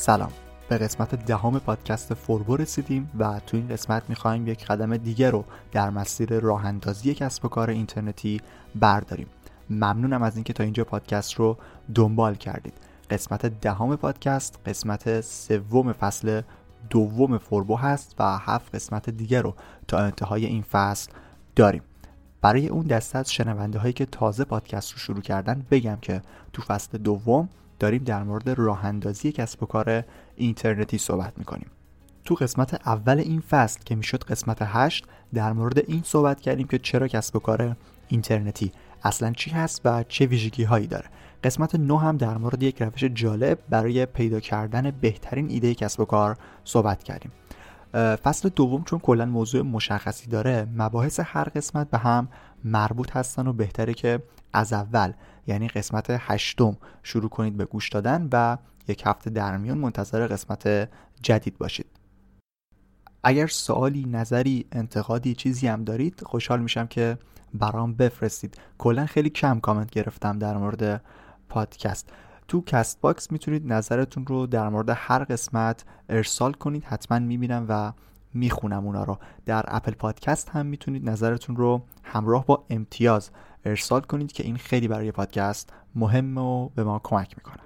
سلام. به قسمت دهم پادکست فوربو رسیدیم و تو این قسمت می‌خوایم یک قدم دیگه رو در مسیر راه اندازی کسب و کار اینترنتی برداریم. ممنونم از اینکه تا اینجا پادکست رو دنبال کردید. قسمت دهم پادکست قسمت سوم فصل دوم فوربو هست و هفت قسمت دیگه رو تا انتهای این فصل داریم. برای اون دسته از شنونده هایی که تازه پادکست رو شروع کردن بگم که تو فصل دوم داریم در مورد راه اندازی کسب و کار اینترنتی صحبت می‌کنیم. تو قسمت اول این فصل که می‌شد قسمت هشت در مورد این صحبت کردیم که چرا کسب و کار اینترنتی اصلا چی هست و چه ویژگی هایی داره. قسمت نو هم در مورد یک روش جالب برای پیدا کردن بهترین ایده کسب و کار صحبت کردیم. فصل دوم چون کلا موضوع مشخصی داره مباحث هر قسمت به هم مربوط هستن و بهتره که از اول یعنی قسمت هشتم شروع کنید به گوش دادن و یک هفته در میون منتظر قسمت جدید باشید. اگر سوالی نظری انتقادی چیزی هم دارید خوشحال میشم که برام بفرستید. کلا خیلی کم کامنت گرفتم در مورد پادکست. تو Castbox می‌تونید نظرتون رو در مورد هر قسمت ارسال کنید حتما می‌بینم و می‌خونم اونا رو. در اپل پادکست هم می‌تونید نظرتون رو همراه با امتیاز ارسال کنید که این خیلی برای پادکست مهمه و به ما کمک می‌کنه.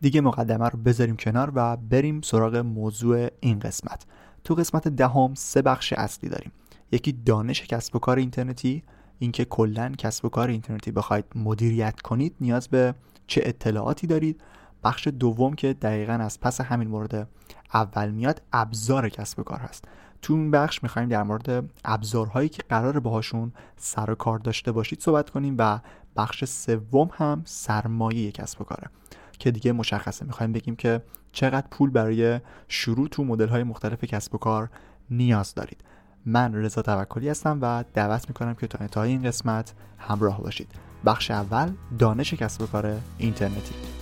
دیگه مقدمه رو بذاریم کنار و بریم سراغ موضوع این قسمت. تو قسمت دهم سه بخش اصلی داریم. یکی دانش کسب و کار اینترنتی اینکه کلا کسب و کار اینترنتی بخواید مدیریت کنید نیاز به چه اطلاعاتی دارید. بخش دوم که دقیقا از پس همین مورد اول میاد ابزار کسب و کار هست. تو این بخش می‌خوایم در مورد ابزارهایی که قرار باهاشون سر و کار داشته باشید صحبت کنیم و بخش سوم هم سرمایه کسب و کاره. که دیگه مشخصه. می‌خوایم بگیم که چقدر پول برای شروع تو مدل های مختلف کسب و کار نیاز دارید. من رضا توکلی هستم و دعوت می‌کنم که تا انتهای این قسمت همراه باشید. بخش اول دانش کسب و کار اینترنتی.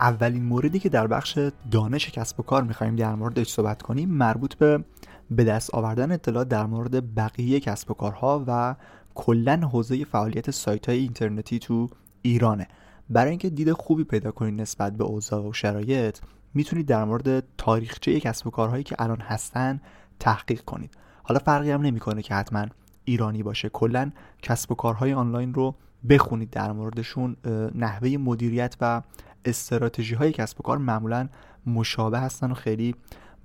اولین موردی که در بخش دانش کسب و کار می‌خوایم در موردش صحبت کنیم مربوط به به دست آوردن اطلاعات در مورد بقیه کسب و کارها و کلا حوزه فعالیت سایت های اینترنتی تو ایرانه. برای اینکه دید خوبی پیدا کنید نسبت به اوضاع و شرایط می‌تونید در مورد تاریخچه کسب و کارهایی که الان هستن تحقیق کنید. حالا فرقی هم نمی‌کنه که حتما ایرانی باشه. کلا کسب و کارهای آنلاین رو بخونید در موردشون نحوه مدیریت و استراتژی های کسب و کار معمولا مشابه هستن و خیلی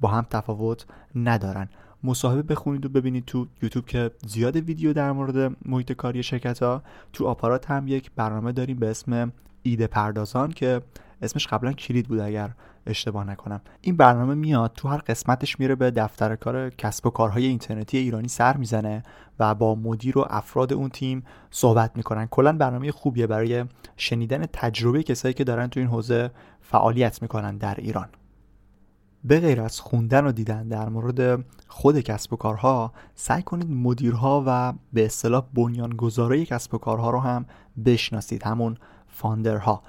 با هم تفاوت ندارن. مصاحبه بخونید و ببینید تو یوتیوب که زیاد ویدیو در مورد محیط کاری شرکت ها تو آپارات هم یک برنامه داریم به اسم ایده پردازان که اسمش قبلا کلید بود اگر اشتباه نکنم. این برنامه میاد تو هر قسمتش میره به دفتر کار کسب و کارهای اینترنتی ایرانی سر می‌زنه و با مدیر و افراد اون تیم صحبت می‌کنن. کلا برنامه خوبیه برای شنیدن تجربه کسایی که دارن تو این حوزه فعالیت می‌کنن در ایران. به غیر از خوندن و دیدن در مورد خود کسب و کارها سعی کنید مدیرها و به اصطلاح بنیانگذارای کسب و کارها رو هم بشناسید همون فاندرها.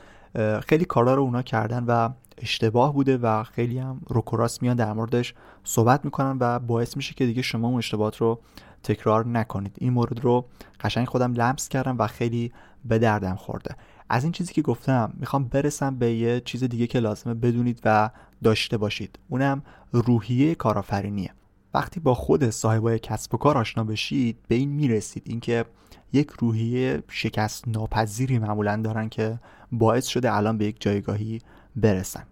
خیلی کارا رو اونا کردن و اشتباه بوده و خیلی هم روکوراس میان در موردش صحبت می‌کنن و باعث میشه که دیگه شما اون اشتباهات رو تکرار نکنید. این مورد رو قشنگ خودم لمس کردم و خیلی به دردم خورده. از این چیزی که گفتم می‌خوام برسم به یه چیز دیگه که لازمه بدونید و داشته باشید. اونم روحیه کارآفرینیه. وقتی با خود صاحبای کسب و کار آشنا بشید به این می‌رسید اینکه یک روحیه شکست ناپذیری معمولا دارن که باعث شده الان به یک جایگاهی برسن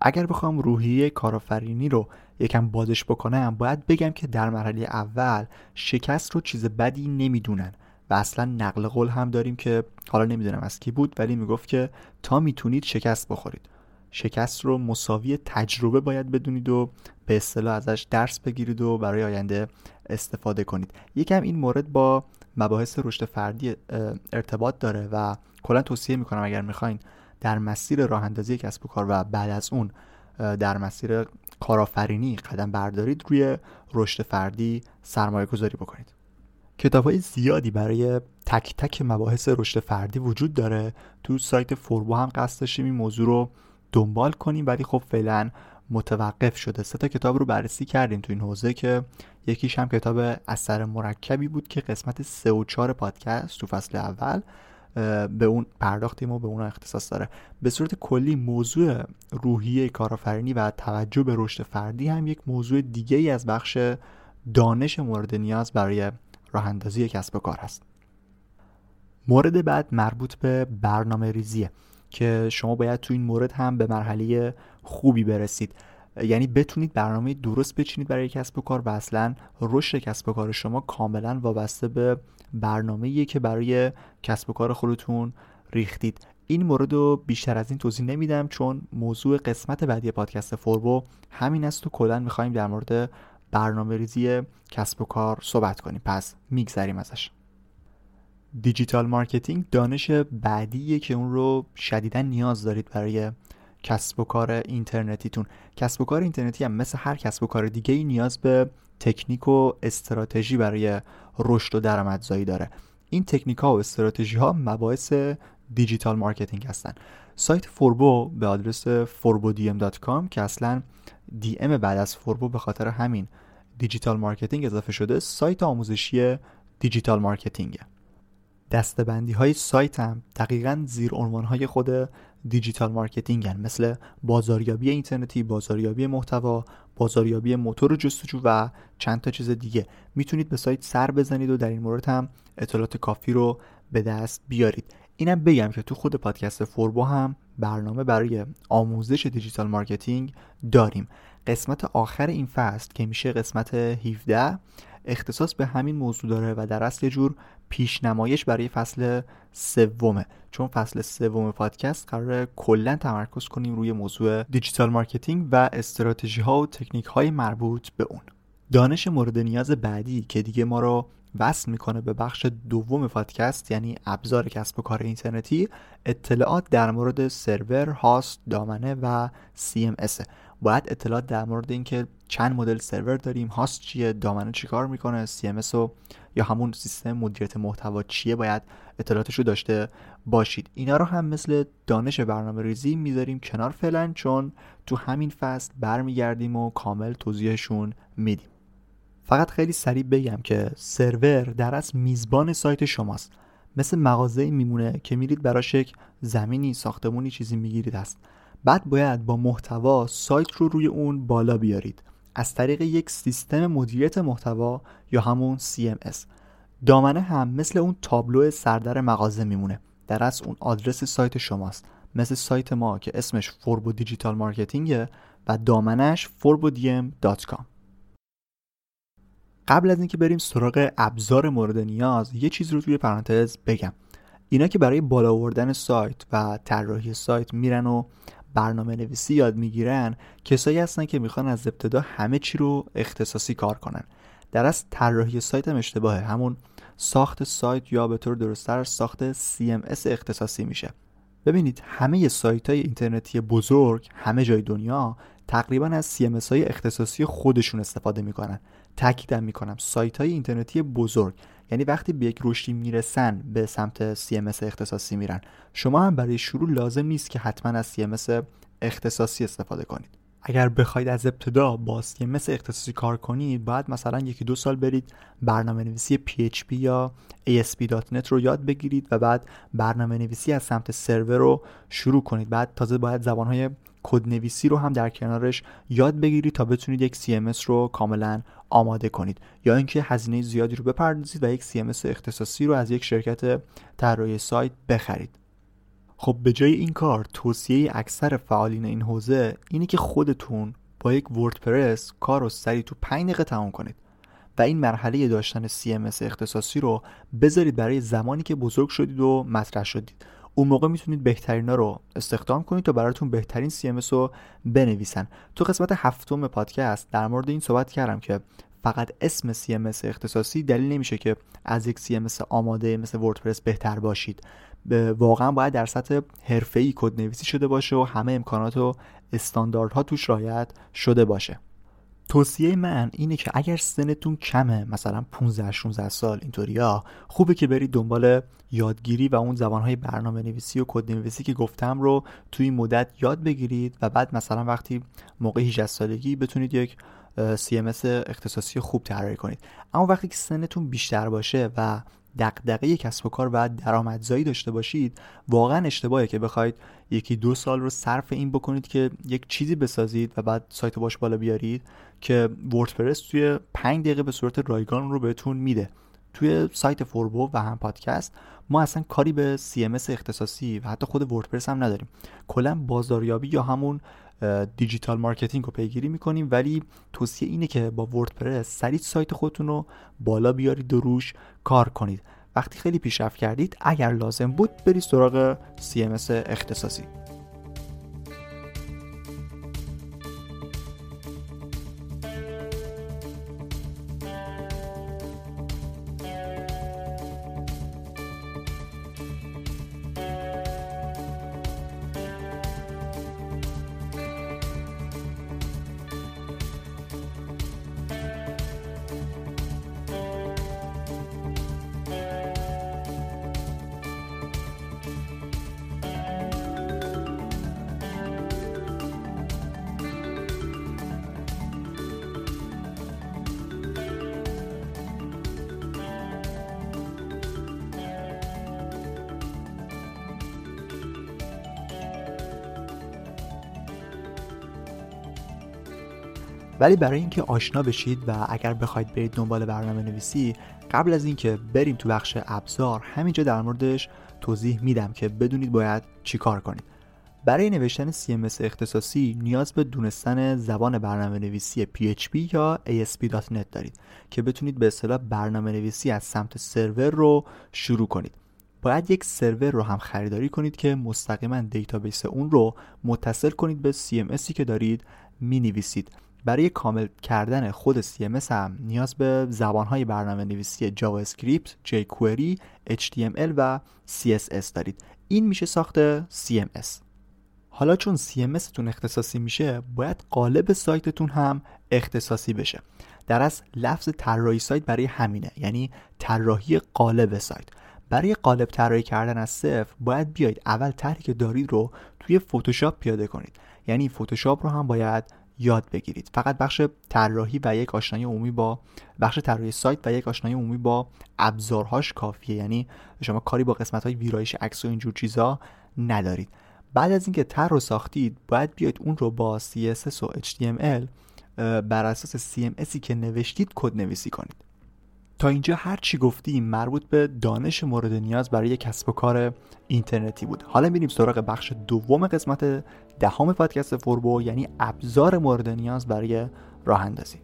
اگر بخوام روحیه کارآفرینی رو یکم بازش بکنم باید بگم که در مرحله اول شکست رو چیز بدی نمی‌دونن و اصلا نقل قول هم داریم که حالا نمی‌دونم از کی بود ولی می‌گفت که تا می‌تونید شکست بخورید. شکست رو مساوی تجربه باید بدونید و به اصطلاح ازش درس بگیرید و برای آینده استفاده کنید. یکم این مورد با مباحث رشد فردی ارتباط داره و کلا توصیه می‌کنم اگر می‌خواین در مسیر راه اندازی کسب و کار و بعد از اون در مسیر کارآفرینی قدم بردارید روی رشد فردی سرمایه گذاری بکنید. کتاب های زیادی برای تک تک مباحث رشد فردی وجود داره. تو سایت فوربو هم قصد داشتیم این موضوع رو دنبال کنیم ولی خب فعلا متوقف شده. سه تا کتاب رو بررسی کردیم تو این حوزه که یکیش هم کتاب اثر مرکبی بود که قسمت سه و چهار پادکست تو فصل اول به اون پرداختیم و به اون اختصاص داره. به صورت کلی موضوع روحیه کارآفرینی و توجه به رشد فردی هم یک موضوع دیگه ای از بخش دانش مورد نیاز برای راه اندازی کسب و کار هست. مورد بعد مربوط به برنامه ریزیه که شما باید تو این مورد هم به مرحله خوبی برسید. یعنی بتونید برنامه درست بچینید برای کسب و کار و اصلا رشد کسب و کار شما کاملا وابسته به برنامه که برای کسب و کار خودتون ریختید. این مورد رو بیشتر از این توضیح نمیدم چون موضوع قسمت بعدی پادکست فوربو همین است و کلا می‌خوایم در مورد برنامه ریزی کسب و کار صحبت کنیم. پس میگذریم ازش. digital marketing دانش بعدیه که اون رو شدیدا نیاز دارید برای کسب و کار اینترنتیتون. کسب و کار اینترنتی هم مثل هر کسب و کار دیگه ای نیاز به تکنیک و استراتژی برای رشد و درآمدزایی داره. این تکنیک ها و استراتژی ها مباحث digital marketing هستن. سایت فوربو به آدرس forbodm.com که اصلا dm بعد از فوربو به خاطر همین digital marketing اضافه شده سایت آموزشی digital marketing ه. دسته‌بندی های سایت هم دقیقا زیر عنوان های خود digital marketing هن. مثل بازاریابی اینترنتی، بازاریابی محتوا، بازاریابی موتور جستجو و چند تا چیز دیگه می‌تونید به سایت سر بزنید و در این مورد هم اطلاعات کافی رو به دست بیارید اینم بگم که تو خود پادکست فوربو هم برنامه برای آموزش digital marketing داریم قسمت آخر این فصل که میشه قسمت 17 اختصاص به همین موضوع داره و در اصل جور پیشنمایش برای فصل سومه. چون فصل سوم پادکست قرار کلا تمرکز کنیم روی موضوع digital marketing و استراتژی ها و تکنیک های مربوط به اون. دانش مورد نیاز بعدی که دیگه ما رو وصل می‌کنه به بخش دوم پادکست یعنی ابزار کسب و کار اینترنتی اطلاعات در مورد سرور، هاست، دامنه و CMS باید اطلاعات در مورد اینکه چند مدل سرور داریم هاست چیه دامنه چیکار می‌کنه CMS و یا همون سیستم مدیریت محتوا چیه باید اطلاعاتش رو داشته باشید. اینا رو هم مثل دانش برنامه ریزی می‌ذاریم کنار فعلا چون تو همین فصل برمیگردیم و کامل توضیحشون میدیم. فقط خیلی سریع بگم که سرور در از میزبان سایت شماست. مثل مغازه میمونه که میرید براش یک زمینی ساختمونی چیزی می‌گیرید است بعد باید با محتوا سایت رو روی اون بالا بیارید. از طریق یک سیستم مدیریت محتوا یا همون CMS دامنه هم مثل اون تابلو سردر مغازه میمونه. در اصل اون آدرس سایت شماست. مثل سایت ما که اسمش فوربو digital marketing ه و دامنش forbodm.com قبل از اینکه بریم سراغ ابزار مورد نیاز یه چیز رو توی پرانتز بگم. اینا که برای بالا آوردن سایت و طراحی سایت میرن و برنامه نویسی یاد می‌گیرن کسایی هستن که می‌خوان از ابتدا همه چی رو اختصاصی کار کنن. در از طراحی سایت هم اشتباهه. همون ساخت سایت یا به طور درستتر ساخت CMS اختصاصی میشه. ببینید همه سایت های اینترنتی بزرگ همه جای دنیا تقریبا از CMS های اختصاصی خودشون استفاده می‌کنن. تاکیدم می‌کنم سایت های اینترنتی بزرگ یعنی وقتی به یک رشدی می‌رسن به سمت CMS اختصاصی میرن. شما هم برای شروع لازم نیست که حتما از CMS اختصاصی استفاده کنید. اگر بخواید از ابتدا با CMS اختصاصی کار کنید باید مثلا یکی دو سال برید برنامه نویسی PHP یا ASP.NET رو یاد بگیرید و بعد برنامه نویسی از سمت سرور رو شروع کنید. بعد تازه باید زبانهای کدنویسی رو هم در کنارش یاد بگیرید تا بتونید یک CMS رو کاملا آماده کنید. یا اینکه هزینه زیادی رو بپردازید و یک CMS اختصاصی رو از یک شرکت طراحی سایت بخرید. خب به جای این کار توصیه اکثر فعالین این حوزه اینه که خودتون با یک وردپرس کار رو سریع تو 5 دقیقه تمام کنید و این مرحله داشتن CMS اختصاصی رو بذارید برای زمانی که بزرگ شدید و مطرح شدید. اون موقع می‌تونید بهترینا رو استخدام کنید تا براتون بهترین CMS رو بنویسن. تو قسمت هفتم پادکست در مورد این صحبت کردم که فقط اسم CMS اختصاصی دلیل نمیشه که از یک CMS آماده مثل وردپرس بهتر باشید. واقعا باید در سطح حرفه‌ای کد نویسی شده باشه و همه امکانات و استانداردها توش رعایت شده باشه. توصیه من اینه که اگر سنتون کمه مثلا 15 16 سال اینطوریا خوبه که برید دنبال یادگیری و اون زبانهای برنامه نویسی و کد نویسی که گفتم رو توی این مدت یاد بگیرید و بعد مثلا وقتی موقع 18 سالگی بتونید یک CMS اختصاصی خوب طراحی کنید. اما وقتی که سنتون بیشتر باشه و دغدغه کسب و کار و درآمدزایی داشته باشید واقعا اشتباهه که بخواید یکی دو سال رو صرف این بکنید که یک چیزی بسازید و بعد سایت باش بالا بیارید که وردپرس توی 5 دقیقه به صورت رایگان رو بهتون میده. توی سایت فوربو و هم پادکست ما اصلا کاری به CMS اختصاصی و حتی خود وردپرس هم نداریم. کلا بازاریابی یا همون digital marketing رو پیگیری می‌کنیم. ولی توصیه اینه که با WordPress سریع سایت خودتون رو بالا بیارید و روش کار کنید. وقتی خیلی پیشرفت کردید اگر لازم بود برید سراغ CMS اختصاصی. ولی برای اینکه آشنا بشید و اگر بخواید برید دنبال برنامه نویسی قبل از اینکه بریم تو بخش ابزار همینجا در موردش توضیح میدم که بدونید باید چیکار کنید. برای نوشتن CMS اختصاصی نیاز به دونستن زبان برنامه نویسی PHP یا ASP.NET دارید که بتونید به اصطلاح برنامه نویسی از سمت سرور رو شروع کنید. باید یک سرور رو هم خریداری کنید که مستقیما database اون رو متصل کنید به CMS ی که دارید می نویسید. برای کامل کردن خود CMS هم نیاز به زبانهای برنامه نویسی JavaScript، jQuery، HTML و CSS دارید. این میشه ساخت CMS حالا چون CMS تون اختصاصی میشه باید قالب سایتتون هم اختصاصی بشه. در اصل لفظ طراحی سایت برای همینه یعنی طراحی قالب سایت. برای قالب طراحی کردن از صفر باید بیاید اول طرحی که دارید رو توی فتوشاپ پیاده کنید. یعنی فتوشاپ رو هم باید یاد بگیرید. فقط بخش طراحی و یک آشنایی عمومی با بخش طراحی سایت و یک آشنایی عمومی با ابزارهاش کافیه. یعنی شما کاری با قسمت های ویرایش عکس و اینجور چیزا ندارید. بعد از اینکه طرح رو ساختید باید بیاید اون رو با CSS و HTML بر اساس CMSی که نوشتید کد نویسی کنید. تا اینجا هر چی گفتیم مربوط به دانش مورد نیاز برای کسب و کار اینترنتی بود. حالا میریم سراغ بخش دوم قسمت دهم پادکست فوربو یعنی ابزار مورد نیاز برای راه اندازی.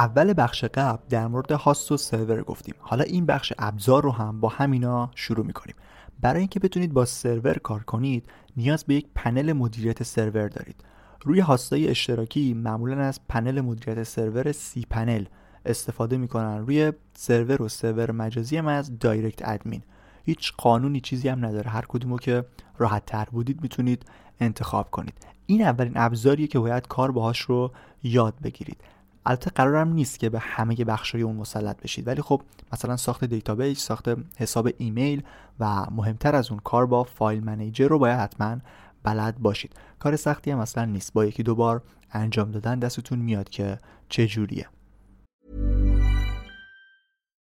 اول بخش قبل در مورد هاست و سرور گفتیم. حالا این بخش ابزار رو هم با همینا شروع می‌کنیم. برای اینکه بتونید با سرور کار کنید نیاز به یک پنل مدیریت سرور دارید. روی هاستای اشتراکی معمولا از پنل مدیریت سرور سی پنل استفاده می‌کنن. روی سرور و سرور مجازی هم از دایرکت ادمین. هیچ قانونی چیزی هم نداره. هر کدومو که راحت تر بودید می‌تونید انتخاب کنید. این اولین ابزاریه که باید کار باهاش رو یاد بگیرید. البته قرارم نیست که به همه بخشای اون مسلط بشید ولی خب مثلا ساخت database ساخت حساب ایمیل و مهمتر از اون کار با file manager رو باید حتما بلد باشید کار سختی هم اصلا نیست با یکی دو بار انجام دادن دستتون میاد که چه جوریه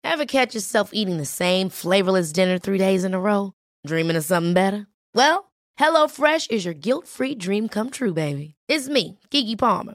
Ever catch yourself eating the same flavorless dinner three days in a row? Dreaming of something better? Well, HelloFresh is your guilt-free dream come true, baby. It's me, Kiki Palmer.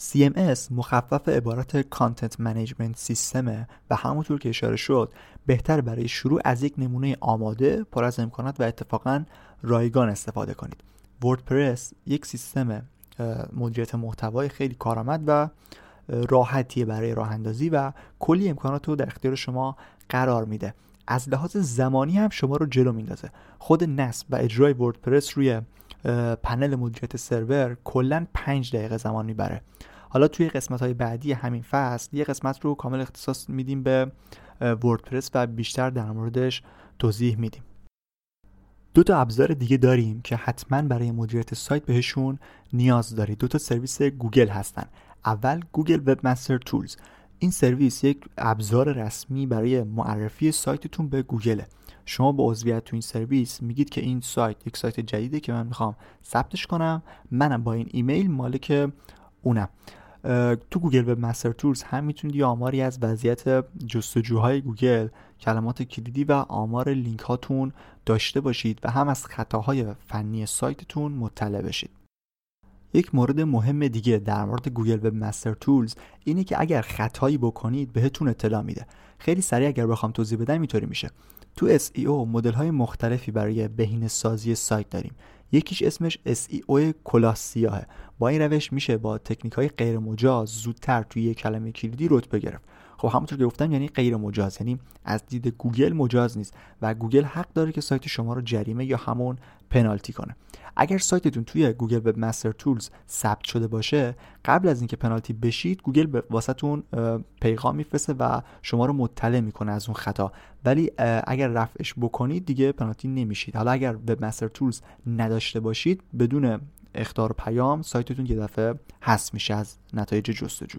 CMS مخفف عبارت content management system ه و همونطور که اشاره شد بهتر برای شروع از یک نمونه آماده پر از امکانات و اتفاقا رایگان استفاده کنید. WordPress یک سیستم مدیریت محتوای خیلی کارآمد و راحتیه برای راه اندازی و کلی امکانات رو در اختیار شما قرار میده. از لحاظ زمانی هم شما رو جلو میندازه. خود نصب و اجرای وردپرس روی پنل مدیریت سرور کلا 5 دقیقه زمان می‌بره. حالا توی قسمت های بعدی همین فصل یه قسمت رو کامل اختصاص میدیم به وردپرس و بیشتر در موردش توضیح میدیم. دو تا ابزار دیگه داریم که حتما برای مدیریت سایت بهشون نیاز دارید. دو تا سرویس گوگل هستن. اول Google Webmaster Tools. این سرویس یک ابزار رسمی برای معرفی سایتتون به گوگله. شما با عضویت تو این سرویس میگید که این سایت یک سایت جدیده که من می‌خوام ثبتش کنم. منم با این ایمیل مالک اونم. تو Google Webmaster Tools هم می‌تونید یه آماری از وضعیت جستجوهای گوگل کلمات کلیدی و آمار لینک هاتون داشته باشید و هم از خطاهای فنی سایتتون مطلع بشید. یک مورد مهم دیگه در مورد Google Webmaster Tools اینه که اگر خطایی بکنید بهتون اطلاع میده. خیلی سریع اگر بخوام توضیح بدم اینطوری میشه. تو SEO مدل های مختلفی برای بهینه سازی سایت داریم. یکیش اسمش SEO کلاه سیاهه. با این روش میشه با تکنیک های غیر مجاز زودتر توی یک کلمه کلیدی رتبه گرفت. خب همونطور که گفتم یعنی غیر مجاز یعنی از دید گوگل مجاز نیست و گوگل حق داره که سایت شما رو جریمه یا همون پنالتی کنه. اگر سایتتون توی Google Webmaster Tools ثبت شده باشه قبل از اینکه پنالتی بشید گوگل به واسه‌تون پیغام میفرسته و شما رو مطلع می‌کنه از اون خطا. ولی اگر رفعش بکنید دیگه پنالتی نمیشید. حالا اگر Webmaster Tools نداشته باشید بدون اخطار پیام سایتتون یه دفعه حذف میشه از نتایج جستجو.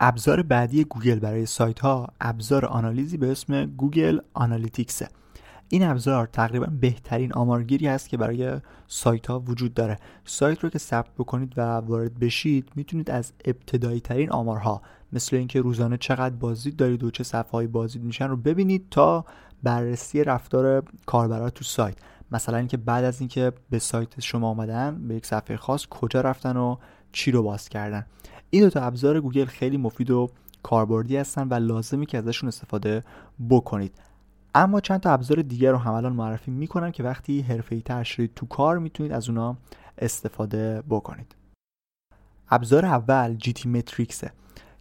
ابزار بعدی گوگل برای سایت ها ابزار آنالیزی به اسم Google Analytics ه. این ابزار تقریبا بهترین آمارگیری است که برای سایت ها وجود داره. سایت رو که ثبت بکنید و وارد بشید می‌تونید از ابتدایی ترین آمارها مثل اینکه روزانه چقدر بازدید دارید و چه صفحه های بازدید میشن رو ببینید تا بررسی رفتار کاربرا تو سایت. مثلا اینکه بعد از اینکه به سایت شما آمدن به یک صفحه خاص کجا رفتن و چی رو باز کردن. این دو تا ابزار گوگل خیلی مفید و کاربردی هستن و لازمی که ازشون استفاده بکنید. اما چند تا ابزار دیگر رو هم الان معرفی می‌کنم که وقتی حرفه‌ای تر شدید تو کار می‌تونید از اونا استفاده بکنید. ابزار اول جی تی متریکسه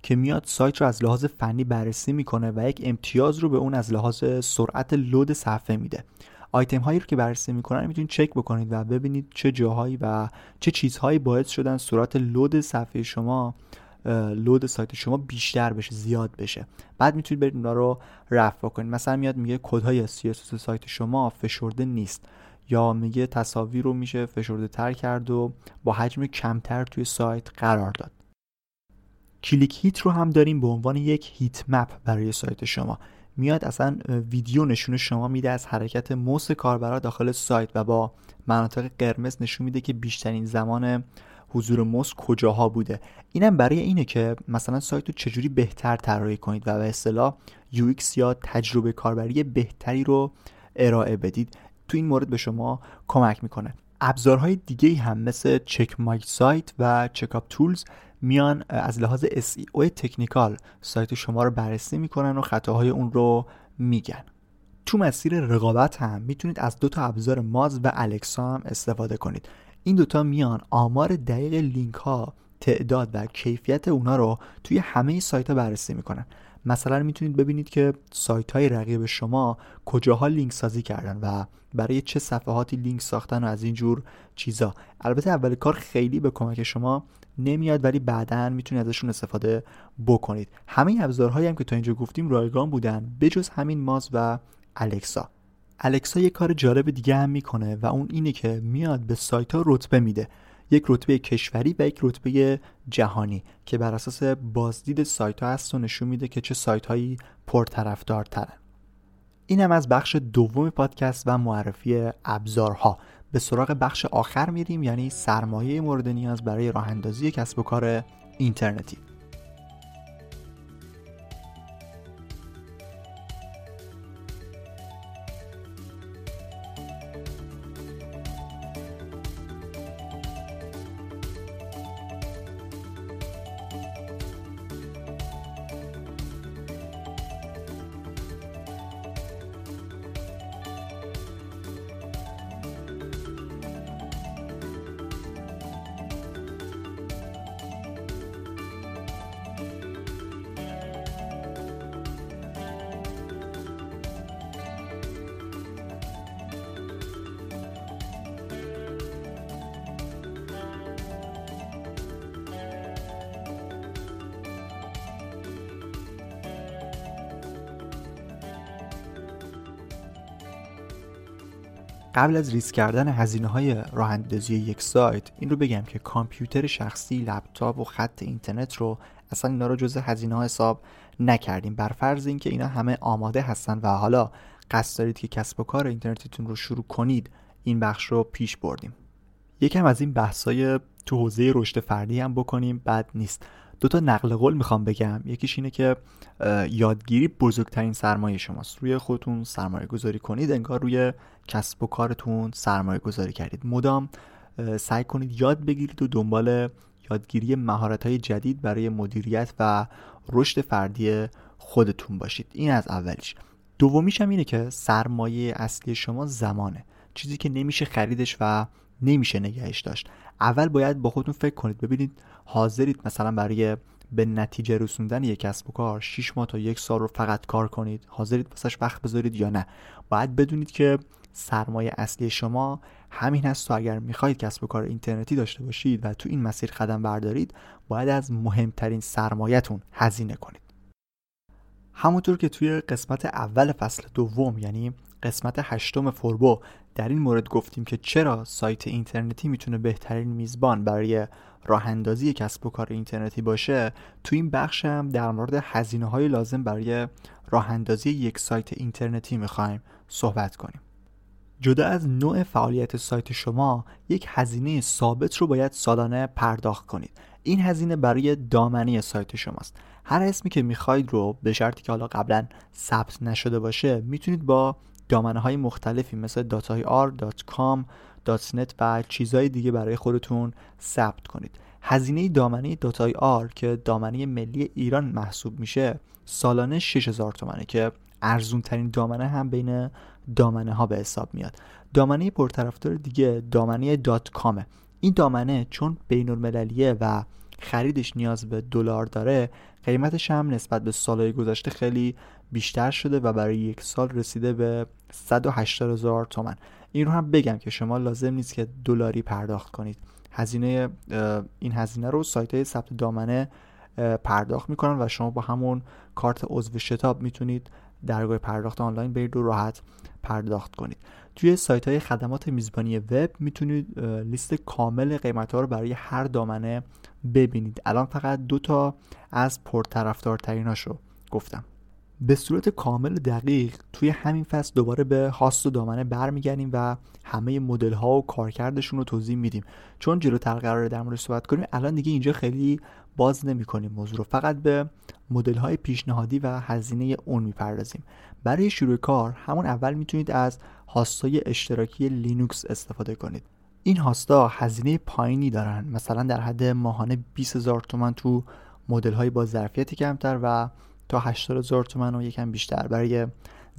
که میاد سایت رو از لحاظ فنی بررسی می‌کنه و یک امتیاز رو به اون از لحاظ سرعت لود صفحه میده. آیتم هایی رو که بررسی می‌کنن می‌تونید چک بکنید و ببینید چه جاهایی و چه چیزهایی باعث شدن سرعت لود صفحه شما لود سایت شما بیشتر بشه زیاد بشه. بعد می‌تونید برید اونا رو رفع کنید مثلا میاد میگه کدهای CSS سایت شما فشرده نیست یا میگه تصاویر رو میشه فشرده تر کرد و با حجم کمتر توی سایت قرار داد. کلیک هیت رو هم داریم به عنوان یک هیت مپ برای سایت شما. میاد اصلا ویدیو نشون شما میده از حرکت موس کاربرا داخل سایت و با مناطق قرمز نشون میده که بیشترین زمان حضور موس کجاها بوده. اینم برای اینه که مثلا سایت رو چجوری بهتر طراحی کنید و به اصطلاح UX یا تجربه کاربری بهتری رو ارائه بدید. تو این مورد به شما کمک می‌کنه. ابزارهای دیگه هم مثل چک مای سایت و چک اپ تولز میان از لحاظ SEO تکنیکال سایت شما رو بررسی می‌کنن و خطاهای اون رو میگن. تو مسیر رقابت هم می‌تونید از دو تا ابزار ماز و الکسا هم استفاده کنید. این دوتا میان آمار دقیق لینک ها تعداد و کیفیت اونا رو توی همه سایت ها بررسی می‌کنن. مثلا می‌تونید ببینید که سایت های رقیب شما کجاها لینک سازی کردن و برای چه صفحاتی لینک ساختن و از اینجور چیزا. البته اول کار خیلی به کمک شما نمیاد ولی بعدا می‌تونید ازشون استفاده بکنید. همه ابزارهایی هم که تا اینجا گفتیم رایگان بودن بجز همین ماز و الکسا. الکسا یه کار جالب دیگه هم می‌کنه و اون اینه که میاد به سایت ها رتبه میده. یک رتبه کشوری و یک رتبه جهانی که بر اساس بازدید سایت ها هست و نشون میده که چه سایت هایی پرطرفدارترن. این هم از بخش دوم پادکست و معرفی ابزارها. به سراغ بخش آخر میریم یعنی سرمایه مورد نیاز برای راه اندازی کسب و کار اینترنتی. قبل از ریسک کردن هزینه های راه یک سایت این رو بگم که کامپیوتر شخصی لپتاپ و خط اینترنت رو اصلا اینا رو جز هزینه ها حساب نکردیم. بر فرض اینکه اینا همه آماده هستن و حالا قصد دارید که کسب و کار اینترنتتون رو شروع کنید این بخش رو پیش بردیم. یکم از این بحثای تو حوزه رشد فردی هم بکنیم بد نیست. دو تا نقل قول می‌خوام بگم. یکیش اینه که یادگیری بزرگترین سرمایه شماست. روی خودتون سرمایه گذاری کنید انگار روی کسب و کارتون سرمایه گذاری کردید. مدام سعی کنید یاد بگیرید و دنبال یادگیری مهارت های جدید برای مدیریت و رشد فردی خودتون باشید. این از اولیش دومیش هم اینه که سرمایه اصلی شما زمانه. چیزی که نمیشه خریدش و نمیشه نگهش داشت. اول باید با خودتون فکر کنید. ببینید حاضرید مثلا برای به نتیجه رسوندن یک کسب و کار 6 ماه تا یک سال رو فقط کار کنید. حاضرید واسش وقت بذارید یا نه. باید بدونید که سرمایه اصلی شما همین هست و اگر می‌خواهید کسب و کار اینترنتی داشته باشید و تو این مسیر قدم بردارید باید از مهمترین سرمایهتون هزینه کنید. همونطور که توی قسمت اول فصل دوم یعنی قسمت هشتم فوربو در این مورد گفتیم که چرا سایت اینترنتی می‌تونه بهترین میزبان برای راه اندازی کسب و کار اینترنتی باشه؟ تو این بخش هم در مورد هزینه های لازم برای راه اندازی یک سایت اینترنتی می‌خوایم صحبت کنیم. جدا از نوع فعالیت سایت شما یک هزینه ثابت رو باید سالانه پرداخت کنید. این هزینه برای دامنه سایت شماست. هر اسمی که می‌خواید رو به شرطی که حالا قبلا ثبت نشده باشه می‌تونید با دامنه های مختلفی مثل datayr.com .net و چیزهای دیگه برای خودتون ثبت کنید. هزینه دامنه آر که دامنه ملی ایران محسوب میشه سالانه 6000 تومنه که ارزون ترین دامنه هم بین دامنه ها به حساب میاد. دامنه پرطرفدار دیگه دامنه دات کامه. این دامنه چون بین المللیه و خریدش نیاز به دلار داره قیمتش هم نسبت به سالهای گذشته خیلی بیشتر شده و برای یک سال رسیده به 180 هزار تومن. این رو هم بگم که شما لازم نیست که دلاری پرداخت کنید. هزینه این هزینه رو سایت های ثبت دامنه پرداخت می‌کنن و شما با همون کارت عضو شتاب می‌تونید درگاه پرداخت آنلاین برید و راحت پرداخت کنید. توی سایت های خدمات میزبانی وب می‌تونید لیست کامل قیمت ها رو برای هر دامنه ببینید. الان فقط دو تا از پرطرفدارتریناشو گفتم. به صورت کامل دقیق توی همین فصل دوباره به هاست و دامنه برمیگردیم و همه مدل ها و کارکردشون رو توضیح میدیم. چون جلوتر قراره در مورد صحبت کنیم الان دیگه اینجا خیلی باز نمی کنیم موضوع رو. فقط به مدل های پیشنهادی و هزینه اون می‌پردازیم. برای شروع کار همون اول می‌تونید از هاستای اشتراکی لینوکس استفاده کنید. این هاستا هزینه پایینی دارن. مثلا در حد ماهانه 20 هزار تومن تو مدل های با ظرفیت کمتر و تا 80 هزار تومن و یکم بیشتر برای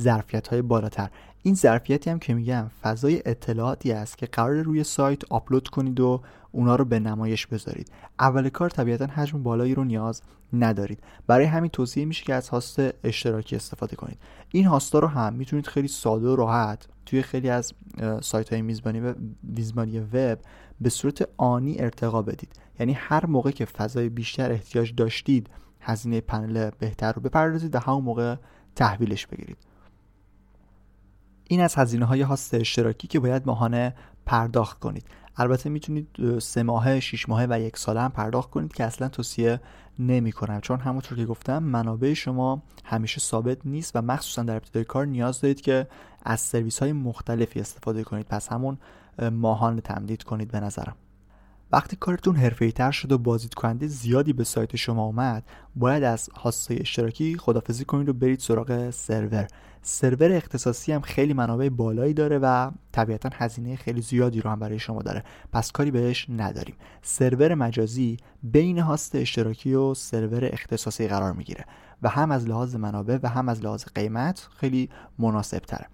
ظرفیت های بالاتر. این ظرفیتی هم که میگم فضای اطلاعاتی است که قرار روی سایت آپلود کنید و اونا رو به نمایش بذارید. اول کار طبیعتا حجم بالایی رو نیاز ندارید. برای همین توصیه میشه که از هاست اشتراکی استفاده کنید. این هاستا رو هم می‌تونید خیلی ساده و راحت توی خیلی از سایت های میزبانی میزبانی وب به صورت آنی ارتقا بدید. یعنی هر موقع که فضای بیشتر احتیاج داشتید هزینه پنل بهتر رو بپردازید و همون موقع تحویلش بگیرید. این از هزینه های هاست اشتراکی که باید ماهانه پرداخت کنید. البته می‌تونید سه ماهه، شیش ماهه و یک ساله هم پرداخت کنید که اصلا توصیه نمی کنم چون همونطور که گفتم منابع شما همیشه ثابت نیست و مخصوصا در ابتدای کار نیاز دارید که از سرویس های مختلفی استفاده کنید. پس همون ماهانه تمدید کنید به نظرم. وقتی کارتون حرفه‌ای‌تر شد و بازدید کننده زیادی به سایت شما اومد باید از هاستای اشتراکی خدافزی کنید و برید سراغ سرور. سرور اختصاصی هم خیلی منابع بالایی داره و طبیعتا هزینه خیلی زیادی رو هم برای شما داره. پس کاری بهش نداریم. سرور مجازی بین هاست اشتراکی و سرور اختصاصی قرار می‌گیره و هم از لحاظ منابع و هم از لحاظ قیمت خیلی مناسب تره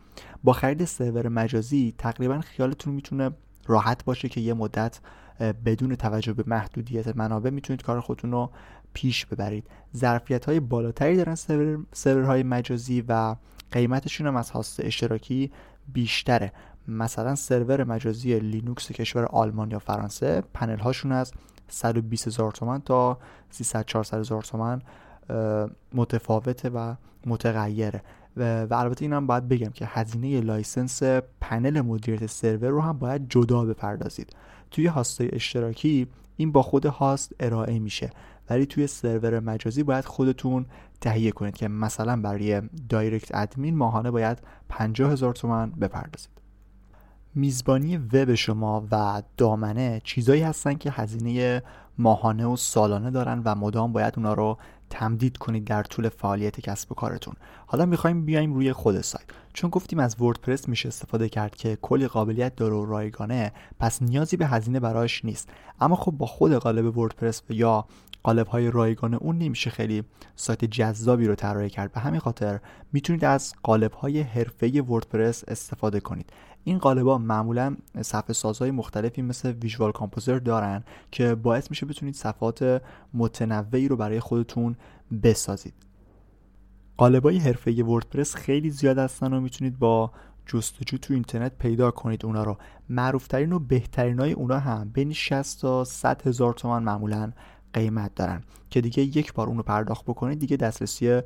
با خرید سرور مجازی تقریبا خیالتون می‌تونه راحت باشه که یه مدت بدون توجه به محدودیت منابع می‌تونید کار خودتون رو پیش ببرید. ظرفیت های بالاتری دارن سرور سرورهای مجازی و قیمتشون هم از هاست اشتراکی بیشتره. مثلا سرور مجازی لینوکس کشور آلمان یا فرانسه پنل هاشون از 120 هزار تومن تا 300 400 هزار تومن متفاوته و متغیره. و, و البته اینم باید بگم که هزینه license پنل مدیریت سرور رو هم باید جدا بپردازید. توی هاستای اشتراکی این با خود هاست ارائه میشه. ولی توی سرور مجازی باید خودتون تهیه کنید که مثلا برای دایرکت ادمین ماهانه باید 50 هزار تومن بپردازید. میزبانی وب شما و دامنه چیزایی هستن که هزینه ماهانه و سالانه دارن و مدام باید اونا رو تمدید کنید در طول فعالیت کسب و کارتون. حالا می‌خوایم بیایم روی خود سایت. چون گفتیم از وردپرس میشه استفاده کرد که کلی قابلیت داره و رایگانه پس نیازی به هزینه براش نیست. اما خب با خود قالب وردپرس یا قالب های رایگان اون نمیشه خیلی سایت جذابی رو طراحی کرد. به همین خاطر می‌تونید از قالب های حرفه وردپرس استفاده کنید. این قالبا معمولا صفحه سازهای مختلفی مثل ویژوال کامپوزر دارن که باعث میشه بتونید صفحات متنوعی رو برای خودتون بسازید. قالبای حرفه وردپرس خیلی زیاد هستن و می‌تونید با جستجو تو اینترنت پیدا کنید اونا رو. معروفترین و بهترین های اونا هم بین 60 تا 100 هزار تومن معمولا قیمت دارن که دیگه یک بار اون رو پرداخت بکنید دیگه دسترسی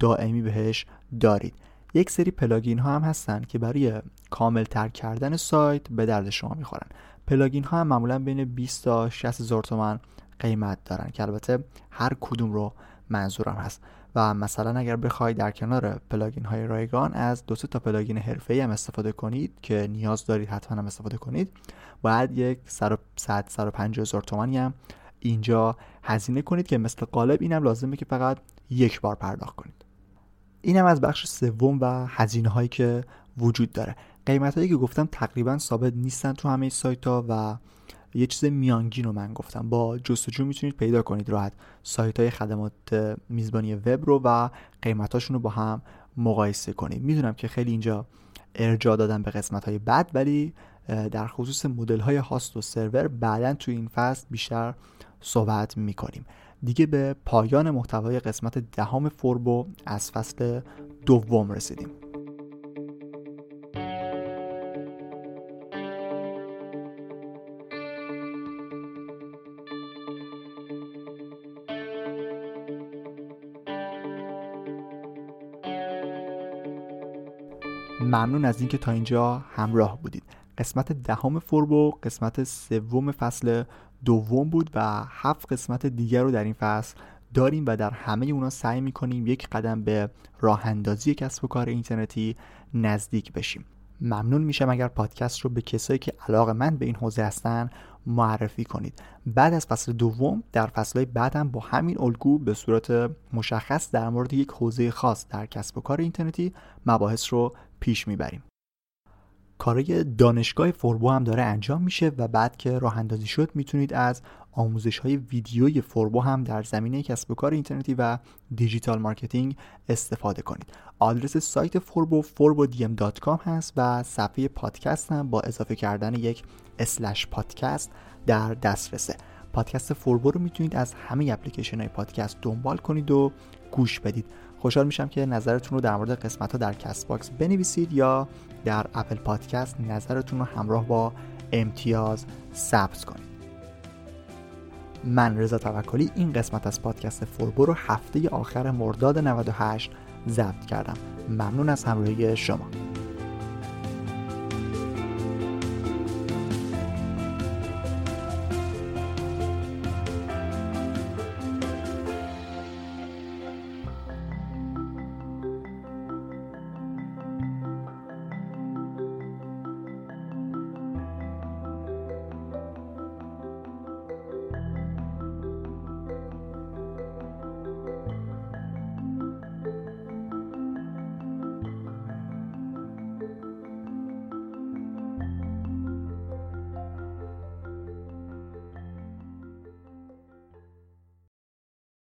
دائمی بهش دارید. یک سری پلاگین ها هم هستن که برای کامل تر کردن سایت به درد شما می‌خورن. plugin ها هم معمولا بین 20 تا 60 هزار تومن قیمت دارن که البته هر کدوم رو منظورم هست. و مثلا اگر بخواید در کنار plugin های رایگان از دو تا plugin حرفه‌ای هم استفاده کنید که نیاز دارید حتما هم استفاده کنید باید یک 100 150 هزار تومانی هم اینجا هزینه کنید که مثل قالب اینم لازمه که فقط یک بار پرداخت کنید. اینم از بخش سوم و هزینه هایی که وجود داره. قیمت هایی که گفتم تقریبا ثابت نیستن تو همه سایت ها و یه چیز میانگین رو من گفتم. با جستجو می‌تونید پیدا کنید راحت سایت های خدمات میزبانی وب رو و قیمتاشون رو با هم مقایسه کنید. می‌دونم که خیلی اینجا ارجاع دادم به قسمت های بد ولی در خصوص مدل های هاست و سرور بعدا تو این فصل بیشتر صحبت می‌کنیم. دیگه به پایان محتوای قسمت دهم فوربو از فصل دوم رسیدیم. ممنون از اینکه تا اینجا همراه بودید. قسمت دهم فوربو قسمت سوم فصل دوم بود و هفت قسمت دیگر رو در این فصل داریم و در همه اونا سعی می‌کنیم یک قدم به راه اندازی کسب و کار اینترنتی نزدیک بشیم. ممنون میشم اگر پادکست رو به کسایی که علاقه من به این حوزه هستن معرفی کنید. بعد از فصل دوم در فصلهای بعدم با همین الگو به صورت مشخص در مورد یک حوزه خاص در کسب و کار اینترنتی مباحث رو پیش می‌بریم. کارای دانشگاه فوربو هم داره انجام میشه و بعد که راه اندازی شد می‌تونید از آموزش های ویدیوی فوربو هم در زمینه کسب و کار اینترنتی و digital marketing استفاده کنید. آدرس سایت فوربو forbodm.com هست و صفحه پادکست هم با اضافه کردن یک slash پادکست در دسترسه. پادکست فوربو رو می‌تونید از همه اپلیکیشن های پادکست دنبال کنید و گوش بدید. خوشحال میشم که نظرتون رو در مورد قسمت ها در Castbox بنویسید یا در Apple Podcasts نظرتون رو همراه با امتیاز ثبت کنید. من رضا توکلی این قسمت از پادکست فوربو رو هفته آخر مرداد 98 ضبط کردم. ممنون از همراهی شما.